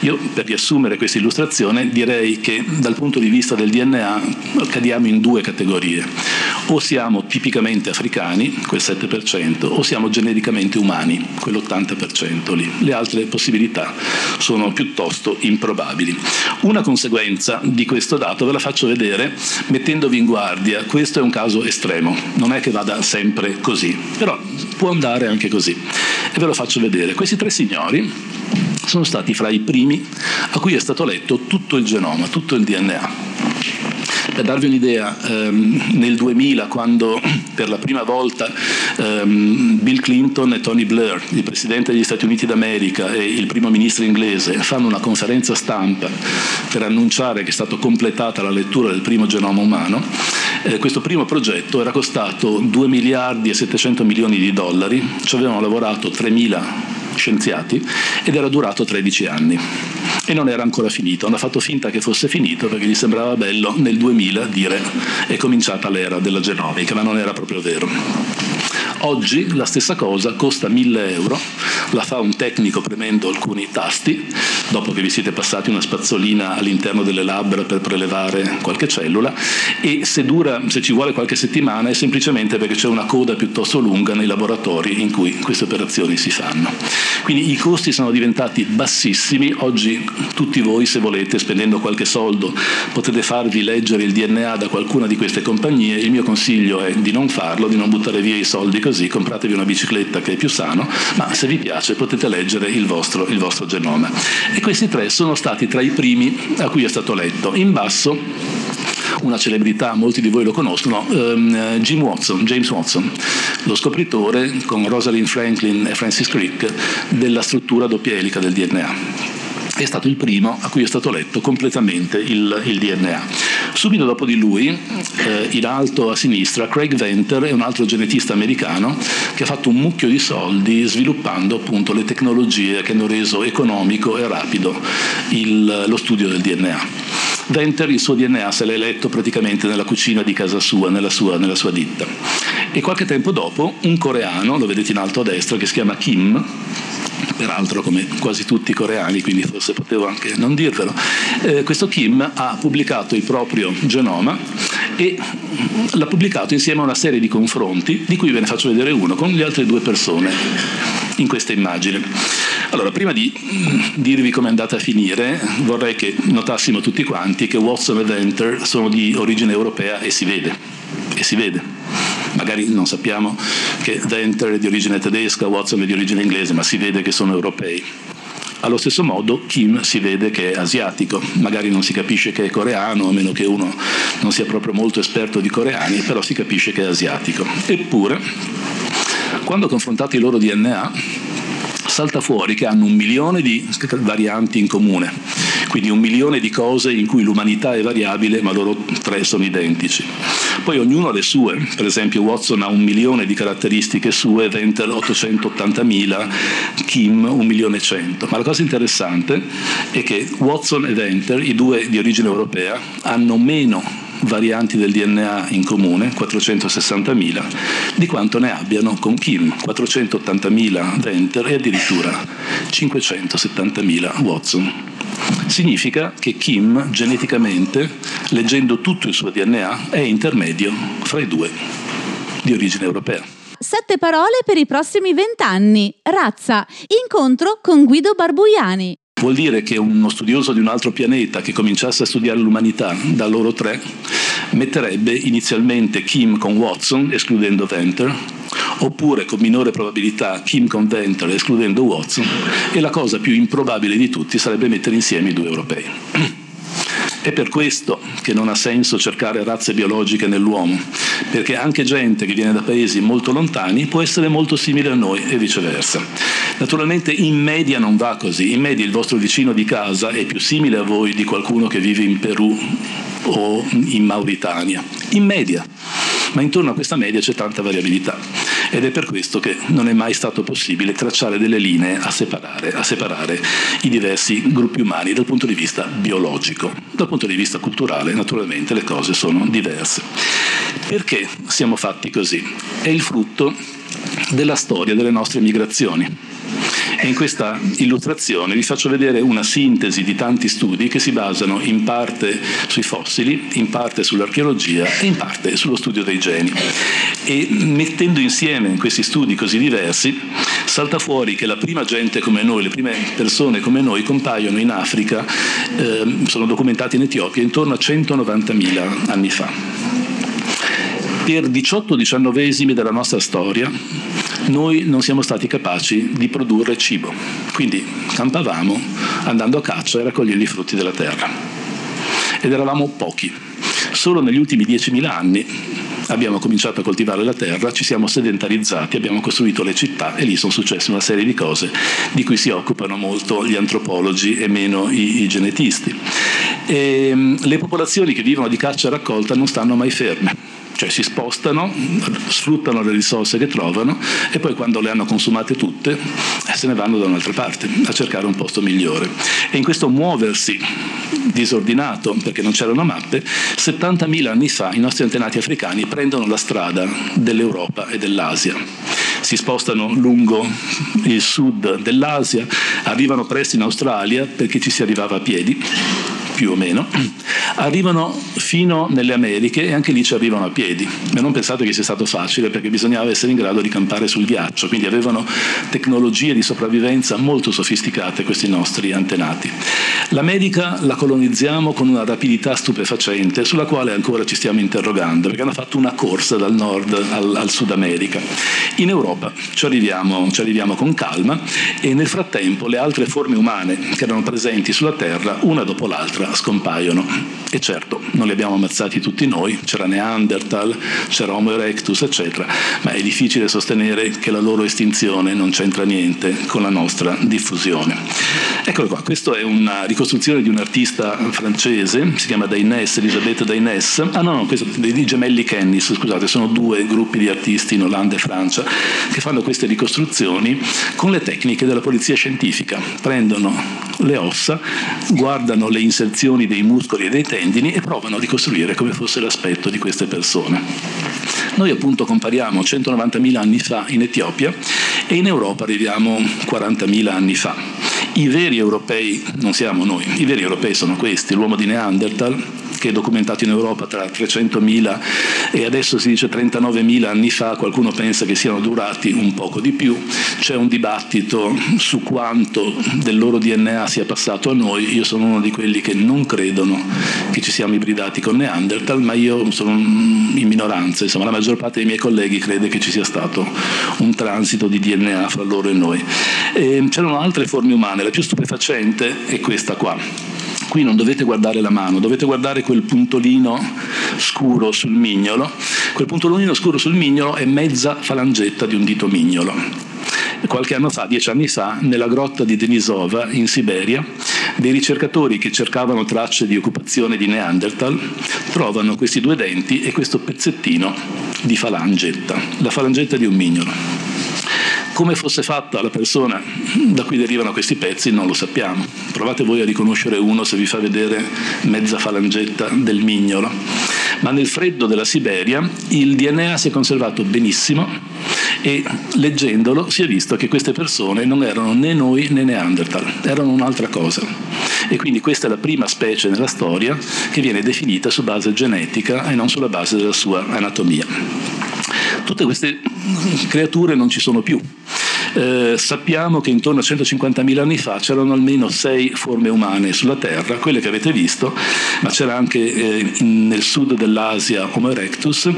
Io, per riassumere questa illustrazione, direi che dal punto di vista del DNA cadiamo in due categorie. O siamo tipicamente africani, quel 7%, o siamo genericamente umani, quell'80% lì. Le altre possibilità sono piuttosto improbabili. Una conseguenza di questo dato ve la faccio vedere mettendovi in guardia. Questo è un caso estremo, non è che vada sempre così, però può andare anche così. E ve lo faccio vedere. Questi tre signori sono stati fra i primi a cui è stato letto tutto il genoma, tutto il DNA. Per darvi un'idea, ehm, nel 2000, quando per la prima volta ehm, Bill Clinton e Tony Blair, il presidente degli Stati Uniti d'America e il primo ministro inglese, fanno una conferenza stampa per annunciare che è stata completata la lettura del primo genoma umano, eh, questo primo progetto era costato 2 miliardi e 700 milioni di dollari, ci avevano lavorato 3 mila scienziati ed era durato 13 anni e non era ancora finito. Hanno fatto finta che fosse finito perché gli sembrava bello nel 2000 dire è cominciata l'era della genomica, ma non era proprio vero. Oggi la stessa cosa costa 1000 euro, la fa un tecnico premendo alcuni tasti, dopo che vi siete passati una spazzolina all'interno delle labbra per prelevare qualche cellula e se, dura, se ci vuole qualche settimana è semplicemente perché c'è una coda piuttosto lunga nei laboratori in cui queste operazioni si fanno. Quindi i costi sono diventati bassissimi, oggi tutti voi se volete spendendo qualche soldo potete farvi leggere il DNA da qualcuna di queste compagnie, il mio consiglio è di non farlo, di non buttare via i soldi così, compratevi una bicicletta che è più sano, ma se vi piace potete leggere il vostro, il vostro genoma. E questi tre sono stati tra i primi a cui è stato letto. In basso una celebrità, molti di voi lo conoscono, ehm, Jim Watson, James Watson, lo scopritore con Rosalind Franklin e Francis Crick della struttura doppia elica del DNA è stato il primo a cui è stato letto completamente il, il DNA. Subito dopo di lui, eh, in alto a sinistra, Craig Venter è un altro genetista americano che ha fatto un mucchio di soldi sviluppando appunto le tecnologie che hanno reso economico e rapido il, lo studio del DNA. Venter il suo DNA se l'è letto praticamente nella cucina di casa sua, nella sua, nella sua ditta. E qualche tempo dopo un coreano, lo vedete in alto a destra, che si chiama Kim, peraltro come quasi tutti i coreani, quindi forse potevo anche non dirvelo, eh, questo Kim ha pubblicato il proprio genoma e l'ha pubblicato insieme a una serie di confronti, di cui ve ne faccio vedere uno, con le altre due persone in questa immagine. Allora, prima di dirvi come è andata a finire, vorrei che notassimo tutti quanti che Watson e Venter sono di origine europea e si vede, e si vede magari non sappiamo che Venter è di origine tedesca, Watson è di origine inglese, ma si vede che sono europei. Allo stesso modo Kim si vede che è asiatico, magari non si capisce che è coreano, a meno che uno non sia proprio molto esperto di coreani, però si capisce che è asiatico. Eppure, quando confrontate i loro DNA, salta fuori che hanno un milione di varianti in comune, quindi un milione di cose in cui l'umanità è variabile ma loro tre sono identici. Poi ognuno ha le sue, per esempio Watson ha un milione di caratteristiche sue, Venter 880.000, Kim un milione e cento. Ma la cosa interessante è che Watson e Venter, i due di origine europea, hanno meno varianti del DNA in comune, 460.000, di quanto ne abbiano con Kim, 480.000 Venter e addirittura 570.000 Watson. Significa che Kim geneticamente, leggendo tutto il suo DNA, è intermedio fra i due di origine europea. Sette parole per i prossimi vent'anni. Razza. Incontro con Guido Barbuiani. Vuol dire che uno studioso di un altro pianeta che cominciasse a studiare l'umanità da loro tre metterebbe inizialmente Kim con Watson, escludendo Venter, oppure con minore probabilità Kim con Venter, escludendo Watson, e la cosa più improbabile di tutti sarebbe mettere insieme i due europei. È per questo che non ha senso cercare razze biologiche nell'uomo, perché anche gente che viene da paesi molto lontani può essere molto simile a noi e viceversa. Naturalmente in media non va così, in media il vostro vicino di casa è più simile a voi di qualcuno che vive in Perù o in Mauritania, in media ma intorno a questa media c'è tanta variabilità ed è per questo che non è mai stato possibile tracciare delle linee a separare, a separare i diversi gruppi umani dal punto di vista biologico. Dal punto di vista culturale naturalmente le cose sono diverse. Perché siamo fatti così? È il frutto della storia delle nostre migrazioni. E in questa illustrazione vi faccio vedere una sintesi di tanti studi che si basano in parte sui fossili, in parte sull'archeologia e in parte sullo studio dei geni. E mettendo insieme questi studi così diversi, salta fuori che la prima gente come noi, le prime persone come noi compaiono in Africa, eh, sono documentati in Etiopia intorno a 190.000 anni fa per 18-19 della nostra storia noi non siamo stati capaci di produrre cibo, quindi campavamo andando a caccia e raccogliendo i frutti della terra. Ed eravamo pochi. Solo negli ultimi 10.000 anni abbiamo cominciato a coltivare la terra, ci siamo sedentarizzati, abbiamo costruito le città e lì sono successe una serie di cose di cui si occupano molto gli antropologi e meno i, i genetisti. E, ehm, le popolazioni che vivono di caccia e raccolta non stanno mai ferme cioè si spostano, sfruttano le risorse che trovano e poi quando le hanno consumate tutte eh, se ne vanno da un'altra parte a cercare un posto migliore. E in questo muoversi disordinato, perché non c'erano mappe, 70.000 anni fa i nostri antenati africani prendono la strada dell'Europa e dell'Asia. Si spostano lungo il sud dell'Asia, arrivano presto in Australia perché ci si arrivava a piedi più o meno, arrivano fino nelle Americhe e anche lì ci arrivano a piedi. Ma non pensate che sia stato facile perché bisognava essere in grado di campare sul ghiaccio, quindi avevano tecnologie di sopravvivenza molto sofisticate questi nostri antenati. L'America la colonizziamo con una rapidità stupefacente sulla quale ancora ci stiamo interrogando perché hanno fatto una corsa dal nord al, al Sud America. In Europa ci arriviamo, ci arriviamo con calma e nel frattempo le altre forme umane che erano presenti sulla Terra, una dopo l'altra, scompaiono. E certo, non li abbiamo ammazzati tutti noi, c'era Neanderthal, c'era Homo erectus, eccetera, ma è difficile sostenere che la loro estinzione non c'entra niente con la nostra diffusione. Eccolo qua, questa è una ricostruzione di un artista francese, si chiama Dainès, Elisabeth Dainès, ah no, no, questo, dei gemelli Kennis, scusate, sono due gruppi di artisti in Olanda e Francia che fanno queste ricostruzioni con le tecniche della polizia scientifica, prendono le ossa, guardano le inserzioni dei muscoli e dei tendini e provano a ricostruire come fosse l'aspetto di queste persone. Noi appunto compariamo 190.000 anni fa in Etiopia e in Europa arriviamo 40.000 anni fa. I veri europei non siamo noi, i veri europei sono questi, l'uomo di Neanderthal, che è documentato in Europa tra 300.000 e adesso si dice 39.000 anni fa, qualcuno pensa che siano durati un poco di più, c'è un dibattito su quanto del loro DNA sia passato a noi, io sono uno di quelli che non credono che ci siamo ibridati con Neanderthal, ma io sono in minoranza, insomma la maggior parte dei miei colleghi crede che ci sia stato un transito di DNA fra loro e noi. E c'erano altre forme umane, la più stupefacente è questa qua Qui non dovete guardare la mano, dovete guardare quel puntolino scuro sul mignolo. Quel puntolino scuro sul mignolo è mezza falangetta di un dito mignolo. Qualche anno fa, dieci anni fa, nella grotta di Denisova, in Siberia, dei ricercatori che cercavano tracce di occupazione di Neanderthal trovano questi due denti e questo pezzettino di falangetta, la falangetta di un mignolo. Come fosse fatta la persona da cui derivano questi pezzi non lo sappiamo. Provate voi a riconoscere uno se vi fa vedere mezza falangetta del mignolo. Ma nel freddo della Siberia il DNA si è conservato benissimo e leggendolo si è visto che queste persone non erano né noi né Neanderthal, erano un'altra cosa. E quindi questa è la prima specie nella storia che viene definita su base genetica e non sulla base della sua anatomia. Tutte queste (laughs) creature non ci sono più. Eh, sappiamo che intorno a 150.000 anni fa c'erano almeno sei forme umane sulla Terra, quelle che avete visto, ma c'era anche eh, in, nel sud dell'Asia Homo erectus,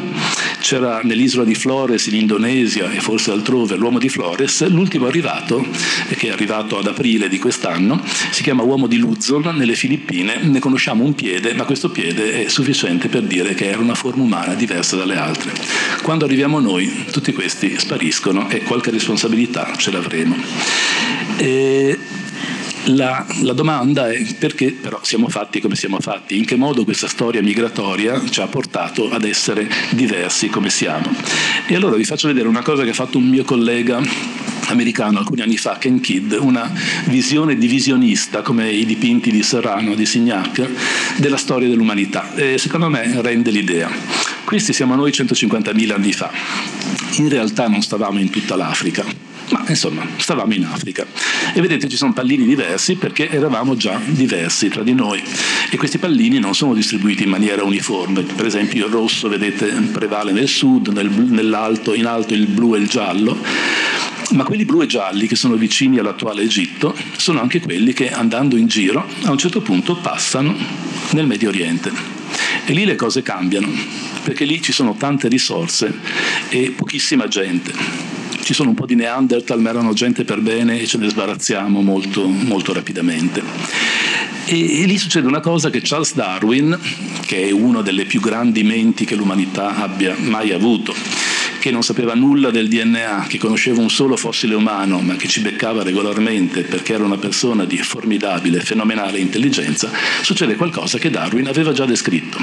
c'era nell'isola di Flores in Indonesia e forse altrove l'uomo di Flores, l'ultimo arrivato, che è arrivato ad aprile di quest'anno, si chiama uomo di Luzon nelle Filippine, ne conosciamo un piede, ma questo piede è sufficiente per dire che era una forma umana diversa dalle altre. Quando arriviamo noi, tutti questi spariscono e qualche responsabilità ce l'avremo. E la, la, domanda è perché però siamo fatti come siamo fatti, in che modo questa storia migratoria ci ha portato ad essere diversi come siamo. E allora vi faccio vedere una cosa che ha fatto un mio collega americano alcuni anni fa, Ken Kidd, una visione divisionista come i dipinti di Serrano, di Signac, della storia dell'umanità. E secondo me rende l'idea. Questi siamo noi 150.000 anni fa. In realtà non stavamo in tutta l'Africa ma insomma, stavamo in Africa e vedete ci sono pallini diversi perché eravamo già diversi tra di noi e questi pallini non sono distribuiti in maniera uniforme. Per esempio il rosso, vedete, prevale nel sud, nel, nell'alto, in alto il blu e il giallo. Ma quelli blu e gialli che sono vicini all'attuale Egitto sono anche quelli che andando in giro a un certo punto passano nel Medio Oriente. E lì le cose cambiano, perché lì ci sono tante risorse e pochissima gente ci sono un po' di Neanderthal, ma erano gente per bene e ce ne sbarazziamo molto, molto rapidamente. E, e, lì succede una cosa che Charles Darwin, che è una delle più grandi menti che l'umanità abbia mai avuto, che non sapeva nulla del DNA, che conosceva un solo fossile umano, ma che ci beccava regolarmente perché era una persona di formidabile, fenomenale intelligenza, succede qualcosa che Darwin aveva già descritto.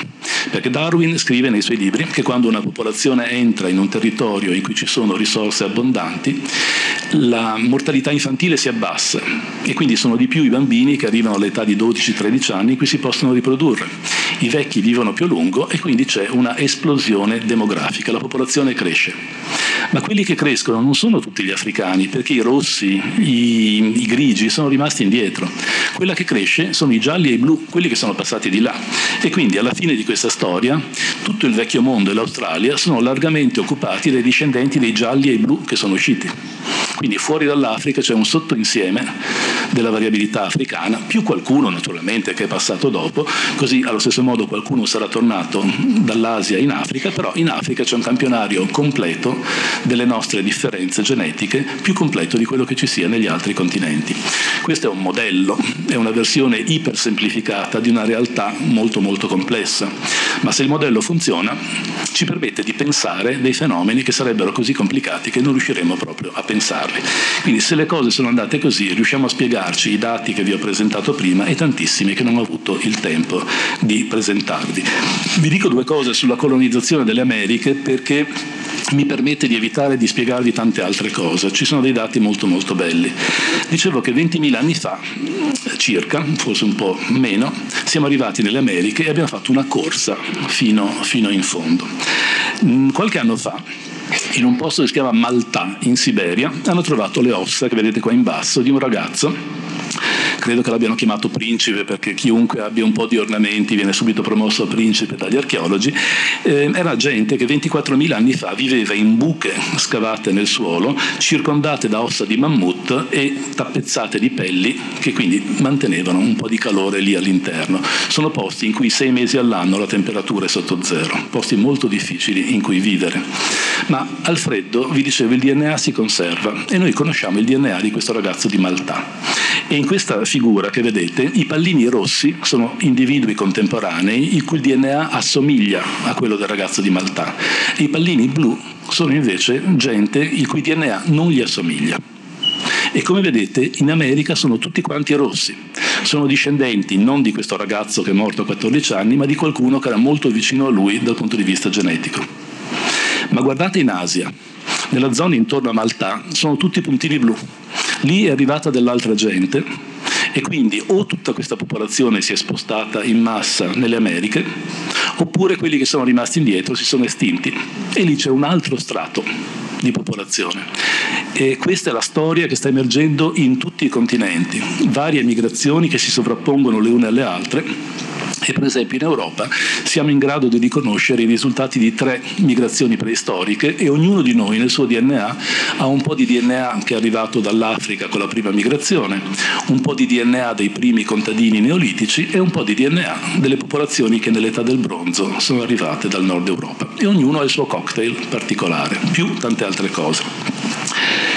Perché Darwin scrive nei suoi libri che quando una popolazione entra in un territorio in cui ci sono risorse abbondanti, la mortalità infantile si abbassa e quindi sono di più i bambini che arrivano all'età di 12-13 anni in cui si possono riprodurre. I vecchi vivono più a lungo e quindi c'è una esplosione demografica, la popolazione cresce. Ma quelli che crescono non sono tutti gli africani, perché i rossi, i, i grigi sono rimasti indietro. Quella che cresce sono i gialli e i blu, quelli che sono passati di là. E quindi alla fine di questa storia tutto il vecchio mondo e l'Australia sono largamente occupati dai discendenti dei gialli e i blu che sono usciti. Quindi fuori dall'Africa c'è un sottoinsieme della variabilità africana, più qualcuno naturalmente che è passato dopo, così allo stesso modo qualcuno sarà tornato dall'Asia in Africa, però in Africa c'è un campionario completo delle nostre differenze genetiche più completo di quello che ci sia negli altri continenti. Questo è un modello, è una versione ipersemplificata di una realtà molto molto complessa, ma se il modello funziona ci permette di pensare dei fenomeni che sarebbero così complicati che non riusciremo proprio a pensarli. Quindi se le cose sono andate così, riusciamo a spiegarci i dati che vi ho presentato prima e tantissimi che non ho avuto il tempo di presentarvi. Vi dico due cose sulla colonizzazione delle Americhe perché mi permette di evitare di spiegarvi tante altre cose. Ci sono dei dati molto molto belli. Dicevo che 20.000 anni fa, circa, forse un po' meno, siamo arrivati nelle Americhe e abbiamo fatto una corsa fino, fino in fondo. Qualche anno fa in un posto che si chiama Malta in Siberia hanno trovato le ossa che vedete qua in basso di un ragazzo credo che l'abbiano chiamato principe perché chiunque abbia un po' di ornamenti viene subito promosso principe dagli archeologi, eh, era gente che 24.000 anni fa viveva in buche scavate nel suolo, circondate da ossa di mammut e tappezzate di pelli che quindi mantenevano un po' di calore lì all'interno. Sono posti in cui sei mesi all'anno la temperatura è sotto zero, posti molto difficili in cui vivere. Ma al freddo, vi dicevo, il DNA si conserva e noi conosciamo il DNA di questo ragazzo di Malta. E in questa figura che vedete i pallini rossi sono individui contemporanei il cui DNA assomiglia a quello del ragazzo di Malta. E I pallini blu sono invece gente il cui DNA non gli assomiglia. E come vedete in America sono tutti quanti rossi, sono discendenti non di questo ragazzo che è morto a 14 anni, ma di qualcuno che era molto vicino a lui dal punto di vista genetico. Ma guardate in Asia, nella zona intorno a Malta sono tutti puntini blu, lì è arrivata dell'altra gente e quindi o tutta questa popolazione si è spostata in massa nelle Americhe, oppure quelli che sono rimasti indietro si sono estinti. E lì c'è un altro strato di popolazione. E questa è la storia che sta emergendo in tutti i continenti, varie migrazioni che si sovrappongono le une alle altre e per esempio in Europa siamo in grado di riconoscere i risultati di tre migrazioni preistoriche e ognuno di noi nel suo DNA ha un po' di DNA che è arrivato dall'Africa con la prima migrazione, un po' di DNA dei primi contadini neolitici e un po' di DNA delle popolazioni che nell'età del bronzo sono arrivate dal nord Europa e ognuno ha il suo cocktail particolare, più tante altre cose.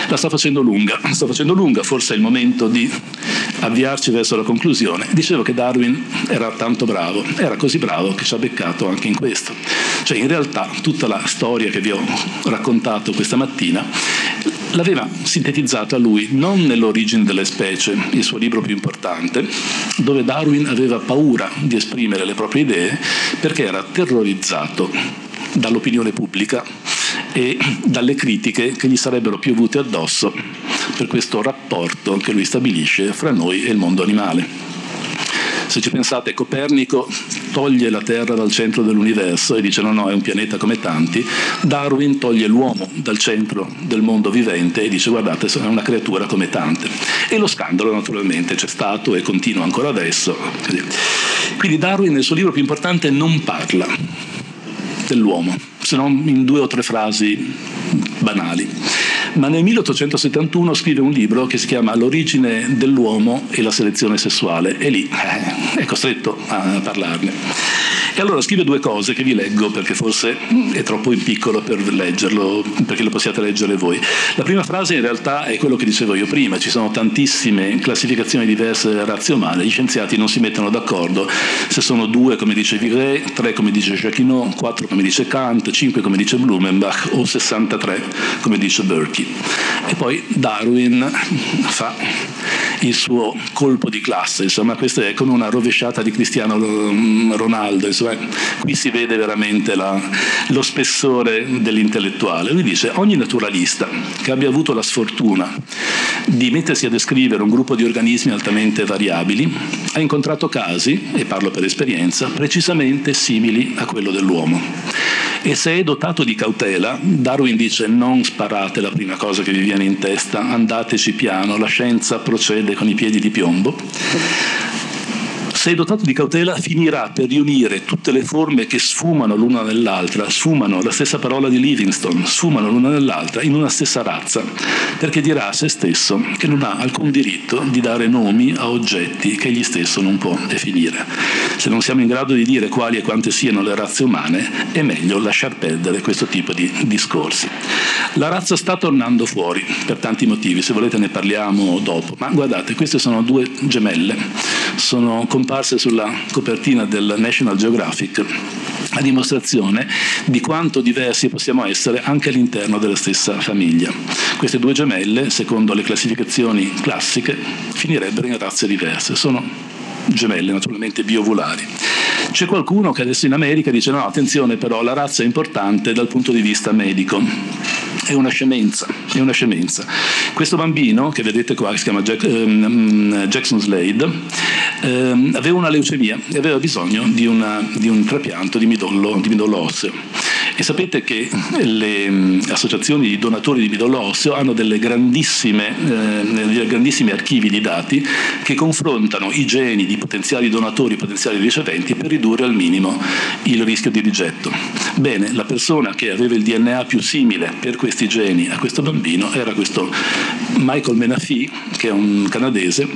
La sto facendo lunga, sto facendo lunga, forse è il momento di avviarci verso la conclusione. Dicevo che Darwin era tanto bravo, era così bravo che ci ha beccato anche in questo. Cioè in realtà tutta la storia che vi ho raccontato questa mattina l'aveva sintetizzata lui non nell'origine delle specie, il suo libro più importante, dove Darwin aveva paura di esprimere le proprie idee perché era terrorizzato dall'opinione pubblica e (clears throat) dalle critiche che gli sarebbero piovute addosso per questo rapporto che lui stabilisce fra noi e il mondo animale. Se ci pensate, Copernico toglie la Terra dal centro dell'universo e dice no, no, è un pianeta come tanti. Darwin toglie l'uomo dal centro del mondo vivente e dice guardate, è una creatura come tante. E lo scandalo naturalmente c'è stato e continua ancora adesso. Quindi Darwin nel suo libro più importante non parla dell'uomo, se non in due o tre frasi banali. Ma nel 1871 scrive un libro che si chiama L'origine dell'uomo e la selezione sessuale e lì eh, è costretto a parlarne. E allora scrive due cose che vi leggo perché forse è troppo in piccolo per leggerlo, perché lo possiate leggere voi. La prima frase in realtà è quello che dicevo io prima, ci sono tantissime classificazioni diverse delle razze umane, gli scienziati non si mettono d'accordo se sono due come dice Viret, tre come dice Jacquinot, quattro come dice Kant, cinque come dice Blumenbach o 63 come dice Berkey. E poi Darwin fa il suo colpo di classe, insomma questo è come una rovesciata di Cristiano Ronaldo, insomma cioè qui si vede veramente la, lo spessore dell'intellettuale. Lui dice ogni naturalista che abbia avuto la sfortuna di mettersi a descrivere un gruppo di organismi altamente variabili ha incontrato casi, e parlo per esperienza, precisamente simili a quello dell'uomo. E se è dotato di cautela, Darwin dice non sparate la prima cosa che vi viene in testa, andateci piano, la scienza procede con i piedi di piombo sei dotato di cautela finirà per riunire tutte le forme che sfumano l'una nell'altra, sfumano la stessa parola di Livingstone, sfumano l'una nell'altra in una stessa razza, perché dirà a se stesso che non ha alcun diritto di dare nomi a oggetti che egli stesso non può definire. Se non siamo in grado di dire quali e quante siano le razze umane, è meglio lasciar perdere questo tipo di discorsi. La razza sta tornando fuori per tanti motivi, se volete ne parliamo dopo, ma guardate, queste sono due gemelle, sono comparse sulla copertina del National Geographic a dimostrazione di quanto diversi possiamo essere anche all'interno della stessa famiglia. Queste due gemelle, secondo le classificazioni classiche, finirebbero in razze diverse. Sono gemelle naturalmente biovulari. C'è qualcuno che adesso in America dice no, attenzione però la razza è importante dal punto di vista medico. È una scemenza, è una scemenza. Questo bambino, che vedete qua, che si chiama Jack, um, Jackson Slade, um, aveva una leucemia e aveva bisogno di, una, di un trapianto di midollo, di midollo osseo. E sapete che le associazioni di donatori di midollo osseo hanno delle grandissime, eh, grandissimi archivi di dati che confrontano i geni di potenziali donatori e potenziali riceventi per ridurre al minimo il rischio di rigetto. Bene, la persona che aveva il DNA più simile per questi geni a questo bambino era questo Michael Menafee, che è un canadese,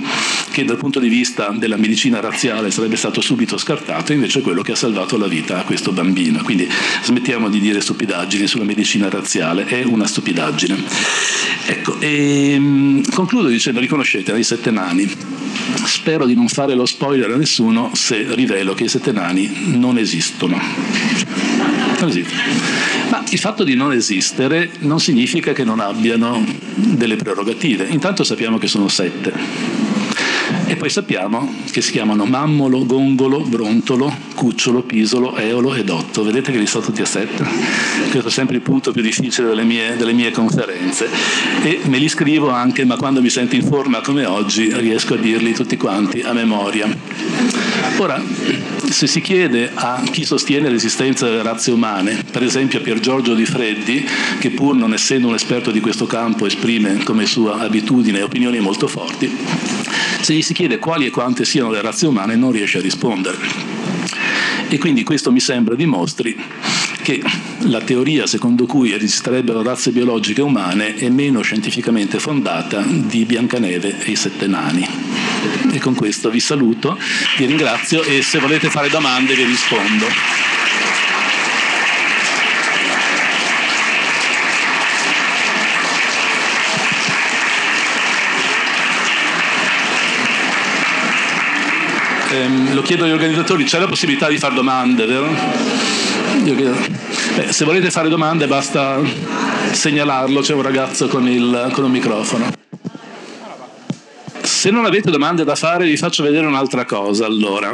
che dal punto di vista della medicina razziale sarebbe stato subito scartato, invece è quello che ha salvato la vita a questo bambino. Quindi smettiamo di dire stupidaggini sulla medicina razziale, è una stupidaggine. Ecco, e, ehm, concludo dicendo, riconoscete, i sette nani. Spero di non fare lo spoiler a nessuno se rivelo che i sette nani non esistono. Non esistono. Ma il fatto di non esistere non significa che non abbiano delle prerogative. Intanto sappiamo che sono sette e poi sappiamo che si chiamano mammolo, gongolo, brontolo, cucciolo, pisolo, eolo e dotto. Vedete che li sto tutti a sette? Questo è sempre il punto più difficile delle mie, delle mie conferenze. E me li scrivo anche, ma quando mi sento in forma come oggi riesco a dirli tutti quanti a memoria. Ora, se si chiede a chi sostiene l'esistenza delle razze umane, per esempio a Pier Giorgio Di Freddi, che pur non essendo un esperto di questo campo esprime come sua abitudine opinioni molto forti, se gli si chiede quali e quante siano le razze umane non riesce a rispondere. E quindi questo mi sembra dimostri che la teoria secondo cui esisterebbero razze biologiche umane è meno scientificamente fondata di Biancaneve e i sette nani. E con questo vi saluto, vi ringrazio e se volete fare domande vi rispondo. ehm, lo chiedo agli organizzatori, c'è la possibilità di fare domande, vero? Beh, se volete fare domande basta segnalarlo, c'è un ragazzo con, il, con un microfono. Se non avete domande da fare, vi faccio vedere un'altra cosa. Allora,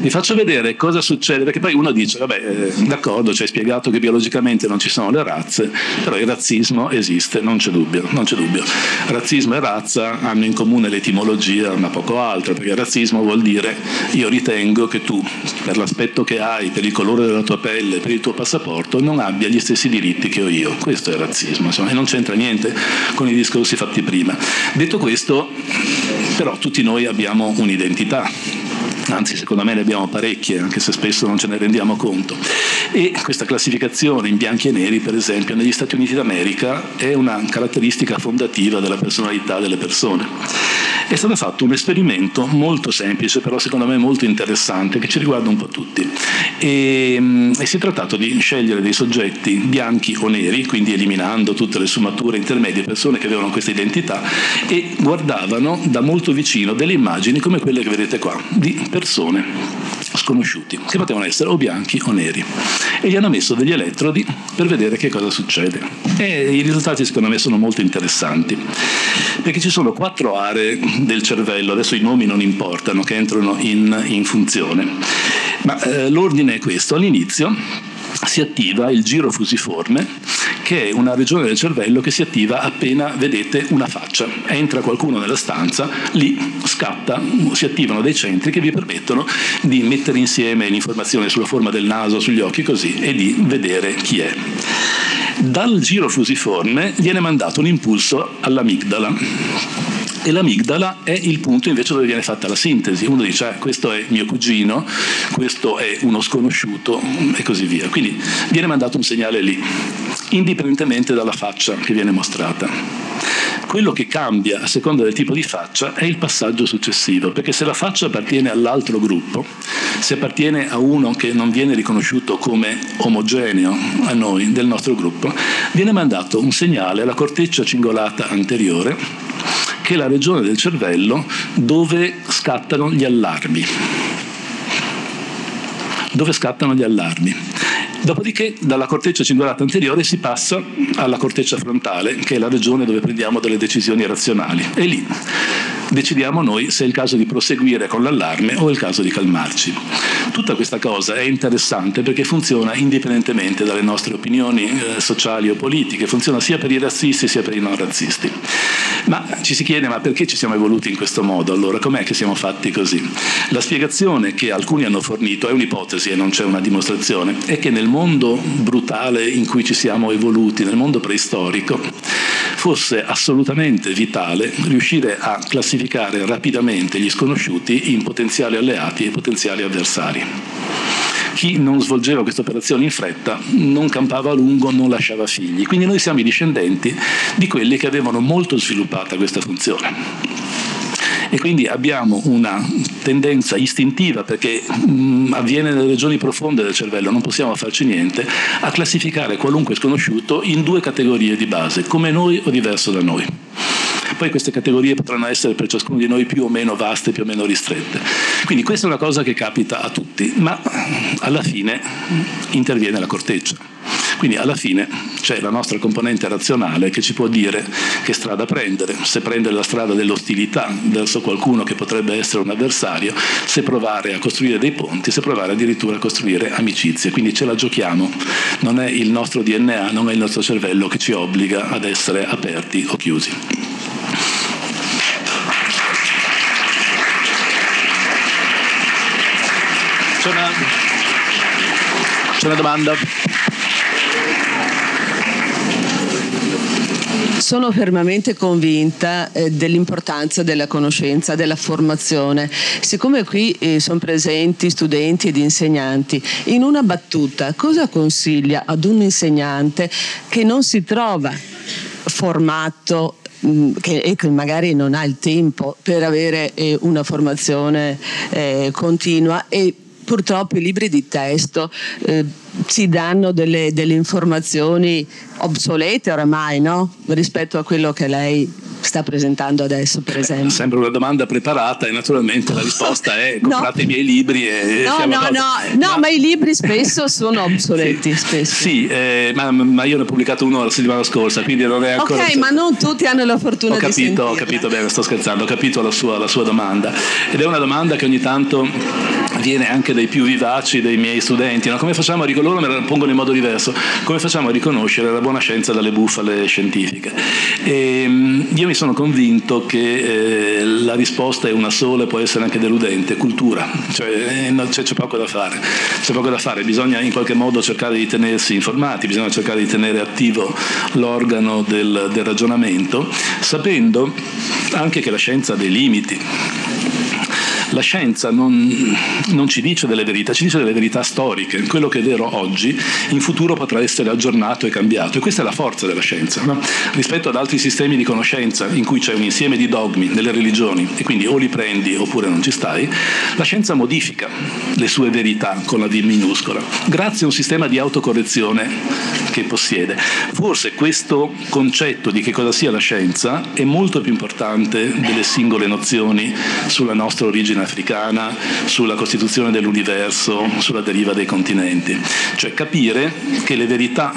vi faccio vedere cosa succede, perché poi uno dice: Vabbè, eh, d'accordo, ci hai spiegato che biologicamente non ci sono le razze, però il razzismo esiste, non c'è dubbio. Non c'è dubbio. Razzismo e razza hanno in comune l'etimologia, ma poco altro, perché razzismo vuol dire io ritengo che tu, per l'aspetto che hai, per il colore della tua pelle, per il tuo passaporto, non abbia gli stessi diritti che ho io. Questo è razzismo, insomma, e non c'entra niente con i discorsi fatti prima. Detto questo, però tutti noi abbiamo un'identità anzi secondo me ne abbiamo parecchie, anche se spesso non ce ne rendiamo conto. E questa classificazione in bianchi e neri, per esempio, negli Stati Uniti d'America è una caratteristica fondativa della personalità delle persone. È stato fatto un esperimento molto semplice, però secondo me molto interessante, che ci riguarda un po' tutti. E, mm, e si è trattato di scegliere dei soggetti bianchi o neri, quindi eliminando tutte le sfumature intermedie, persone che avevano questa identità, e guardavano da molto vicino delle immagini come quelle che vedete qua, di persone sconosciuti, che potevano essere o bianchi o neri. E gli hanno messo degli elettrodi per vedere che cosa succede. E i risultati secondo me sono molto interessanti, perché ci sono quattro aree del cervello, adesso i nomi non importano, che entrano in, in funzione. Ma eh, l'ordine è questo, all'inizio si attiva il giro fusiforme, che è una regione del cervello che si attiva appena vedete una faccia. Entra qualcuno nella stanza, lì scatta, si attivano dei centri che vi permettono di mettere insieme l'informazione sulla forma del naso, sugli occhi così e di vedere chi è. Dal giro fusiforme viene mandato un impulso all'amigdala e l'amigdala è il punto invece dove viene fatta la sintesi. Uno dice ah, questo è mio cugino, questo è uno sconosciuto e così via. Quindi viene mandato un segnale lì, indipendentemente dalla faccia che viene mostrata. Quello che cambia a seconda del tipo di faccia è il passaggio successivo, perché se la faccia appartiene all'altro gruppo, se appartiene a uno che non viene riconosciuto come omogeneo a noi del nostro gruppo, viene mandato un segnale alla corteccia cingolata anteriore che è la regione del cervello dove scattano gli allarmi. Dove scattano gli allarmi. Dopodiché dalla corteccia cingolata anteriore si passa alla corteccia frontale, che è la regione dove prendiamo delle decisioni razionali. E lì decidiamo noi se è il caso di proseguire con l'allarme o è il caso di calmarci. Tutta questa cosa è interessante perché funziona indipendentemente dalle nostre opinioni eh, sociali o politiche, funziona sia per i razzisti sia per i non razzisti. Ma ci si chiede ma perché ci siamo evoluti in questo modo? Allora com'è che siamo fatti così? La spiegazione che alcuni hanno fornito è un'ipotesi e non c'è una dimostrazione, è che nel mondo brutale in cui ci siamo evoluti, nel mondo preistorico, fosse assolutamente vitale riuscire a classificare rapidamente gli sconosciuti in potenziali alleati e potenziali avversari. Chi non svolgeva questa operazione in fretta non campava a lungo, non lasciava figli. Quindi noi siamo i discendenti di quelli che avevano molto sviluppata questa funzione e quindi abbiamo una tendenza istintiva perché mh, mm, avviene nelle regioni profonde del cervello, non possiamo farci niente, a classificare qualunque sconosciuto in due categorie di base, come noi o diverso da noi. Poi queste categorie potranno essere per ciascuno di noi più o meno vaste, più o meno ristrette. Quindi questa è una cosa che capita a tutti, ma alla fine interviene la corteccia. Quindi alla fine c'è la nostra componente razionale che ci può dire che strada prendere, se prendere la strada dell'ostilità verso qualcuno che potrebbe essere un avversario, se provare a costruire dei ponti, se provare addirittura a costruire amicizie. Quindi ce la giochiamo, non è il nostro DNA, non è il nostro cervello che ci obbliga ad essere aperti o chiusi. C'è una, c'è una domanda? Sono fermamente convinta eh, dell'importanza della conoscenza, della formazione. Siccome qui eh, sono presenti studenti ed insegnanti, in una battuta cosa consiglia ad un insegnante che non si trova formato mm, che, magari non ha il tempo per avere eh, una formazione eh, continua e purtroppo i libri di testo eh, ci danno delle, delle informazioni obsolete oramai no? rispetto a quello che lei sta presentando adesso, per esempio? Sembra una domanda preparata e naturalmente la risposta è comprate no. i miei libri e No, no, no, no, ma i libri spesso sono (laughs) obsoleti. sì, spesso. sì eh, ma, ma, io ne ho pubblicato uno la settimana scorsa, quindi non è ancora... Ok, ma non tutti hanno la fortuna ho capito, di sentire. Ho capito bene, sto scherzando, ho capito la sua, la sua domanda ed è una domanda che ogni tanto viene anche dai più vivaci dei miei studenti. No? Come facciamo a riconoscere, loro me la pongono in modo diverso, come facciamo a riconoscere la buona scienza dalle bufale scientifiche? E, ehm, io mi sono convinto che eh, la risposta è una sola e può essere anche deludente, cultura, cioè, eh, c'è, c'è, poco da fare, c'è poco da fare, bisogna in qualche modo cercare di tenersi informati, bisogna cercare di tenere attivo l'organo del, del ragionamento, sapendo anche che la scienza ha dei limiti la scienza non, non, ci dice delle verità, ci dice delle verità storiche. Quello che è vero oggi, in futuro potrà essere aggiornato e cambiato. E questa è la forza della scienza. No? Rispetto ad altri sistemi di conoscenza in cui c'è un insieme di dogmi delle religioni e quindi o li prendi oppure non ci stai, la scienza modifica le sue verità con la V minuscola, grazie a un sistema di autocorrezione che possiede. Forse questo concetto di che cosa sia la scienza è molto più importante delle singole nozioni sulla nostra origine origine africana, sulla costituzione dell'universo, sulla deriva dei continenti. Cioè capire che le verità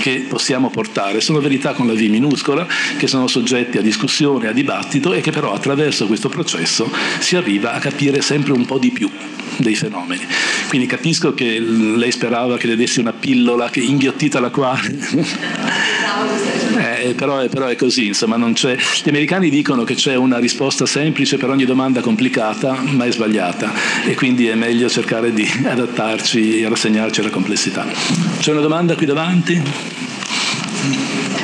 che possiamo portare sono verità con la V minuscola, che sono soggetti a discussione, a dibattito e che però attraverso questo processo si arriva a capire sempre un po' di più dei fenomeni. Quindi capisco che lei sperava che le dessi una pillola che inghiottita la quale... eh, però, però, è così, insomma, Gli americani dicono che c'è una risposta semplice per ogni domanda complicata, ma è sbagliata e quindi è meglio cercare di (laughs) adattarci e rassegnarci alla complessità. C'è una domanda qui davanti?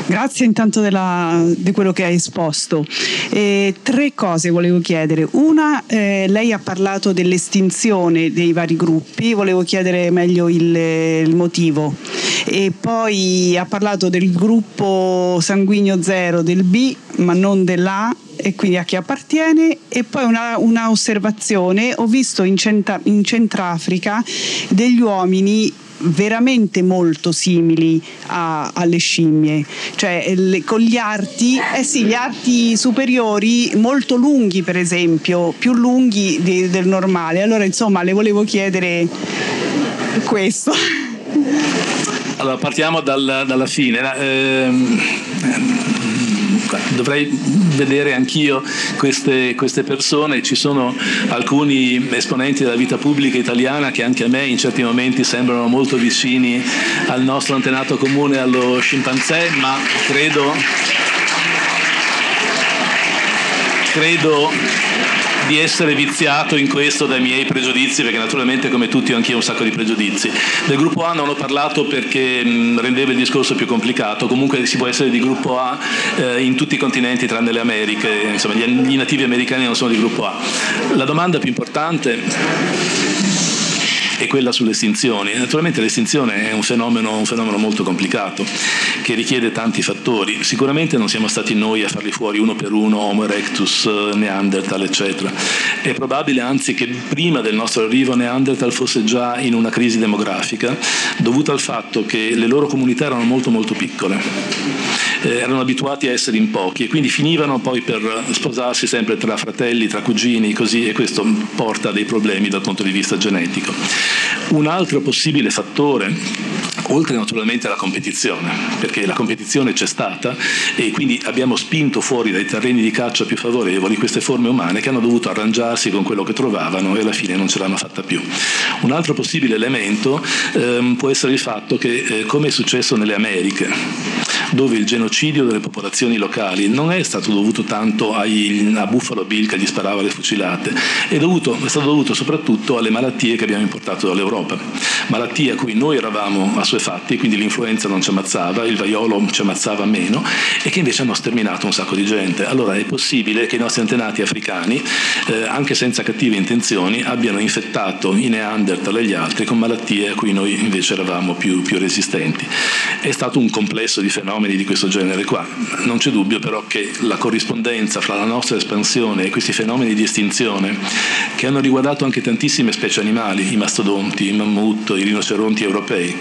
Grazie intanto della, di quello che hai esposto. Eh, tre cose volevo chiedere. Una, eh, lei ha parlato dell'estinzione dei vari gruppi, volevo chiedere meglio il, il, motivo. E poi ha parlato del gruppo sanguigno zero del B, ma non dell'A e quindi a chi appartiene e poi una, una osservazione ho visto in, Centra, in Centrafrica degli uomini veramente molto simili a, alle scimmie, cioè le, con gli arti, eh sì, gli arti superiori molto lunghi per esempio, più lunghi di, del normale. Allora insomma le volevo chiedere questo. Allora partiamo dal, dalla fine. Eh, dovrei vedere anch'io queste, queste, persone, ci sono alcuni esponenti della vita pubblica italiana che anche a me in certi momenti sembrano molto vicini al nostro antenato comune, allo scimpanzé, ma credo, credo di essere viziato in questo dai miei pregiudizi, perché naturalmente come tutti ho anch'io un sacco di pregiudizi. Del gruppo A non ho parlato perché mh, rendeva il discorso più complicato, comunque si può essere di gruppo A eh, in tutti i continenti tranne le Americhe, insomma gli, gli nativi americani non sono di gruppo A. La domanda più importante e quella sulle estinzioni. Naturalmente l'estinzione è un fenomeno, un fenomeno, molto complicato che richiede tanti fattori. Sicuramente non siamo stati noi a farli fuori uno per uno, Homo erectus, Neanderthal, eccetera. È probabile anzi che prima del nostro arrivo Neanderthal fosse già in una crisi demografica dovuta al fatto che le loro comunità erano molto molto piccole. Eh, erano abituati a essere in pochi e quindi finivano poi per sposarsi sempre tra fratelli, tra cugini, così, e questo porta a dei problemi dal punto di vista genetico. Un altro possibile fattore oltre naturalmente alla competizione, perché la competizione c'è stata e quindi abbiamo spinto fuori dai terreni di caccia più favorevoli queste forme umane che hanno dovuto arrangiarsi con quello che trovavano e alla fine non ce l'hanno fatta più. Un altro possibile elemento ehm, può essere il fatto che, eh, come è successo nelle Americhe, dove il genocidio delle popolazioni locali non è stato dovuto tanto ai, a Buffalo Bill che gli sparava le fucilate, è, dovuto, è stato dovuto soprattutto alle malattie che abbiamo importato dall'Europa, malattie a cui noi eravamo assuefatti, quindi l'influenza non ci ammazzava, il vaiolo ci ammazzava meno e che invece hanno sterminato un sacco di gente. Allora è possibile che i nostri antenati africani, eh, anche senza cattive intenzioni, abbiano infettato i Neanderthal e gli altri con malattie a cui noi invece eravamo più, più resistenti. È stato un complesso di fenomeni fenomeni di questo genere qua. Non c'è dubbio però che la corrispondenza fra la nostra espansione e questi fenomeni di estinzione, che hanno riguardato anche tantissime specie animali, i mastodonti, i mammut, i rinoceronti europei,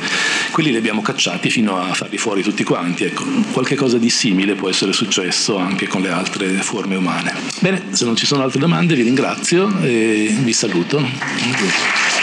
quelli li abbiamo cacciati fino a farli fuori tutti quanti. Ecco, qualche cosa di simile può essere successo anche con le altre forme umane. Bene, se non ci sono altre domande vi ringrazio e vi saluto.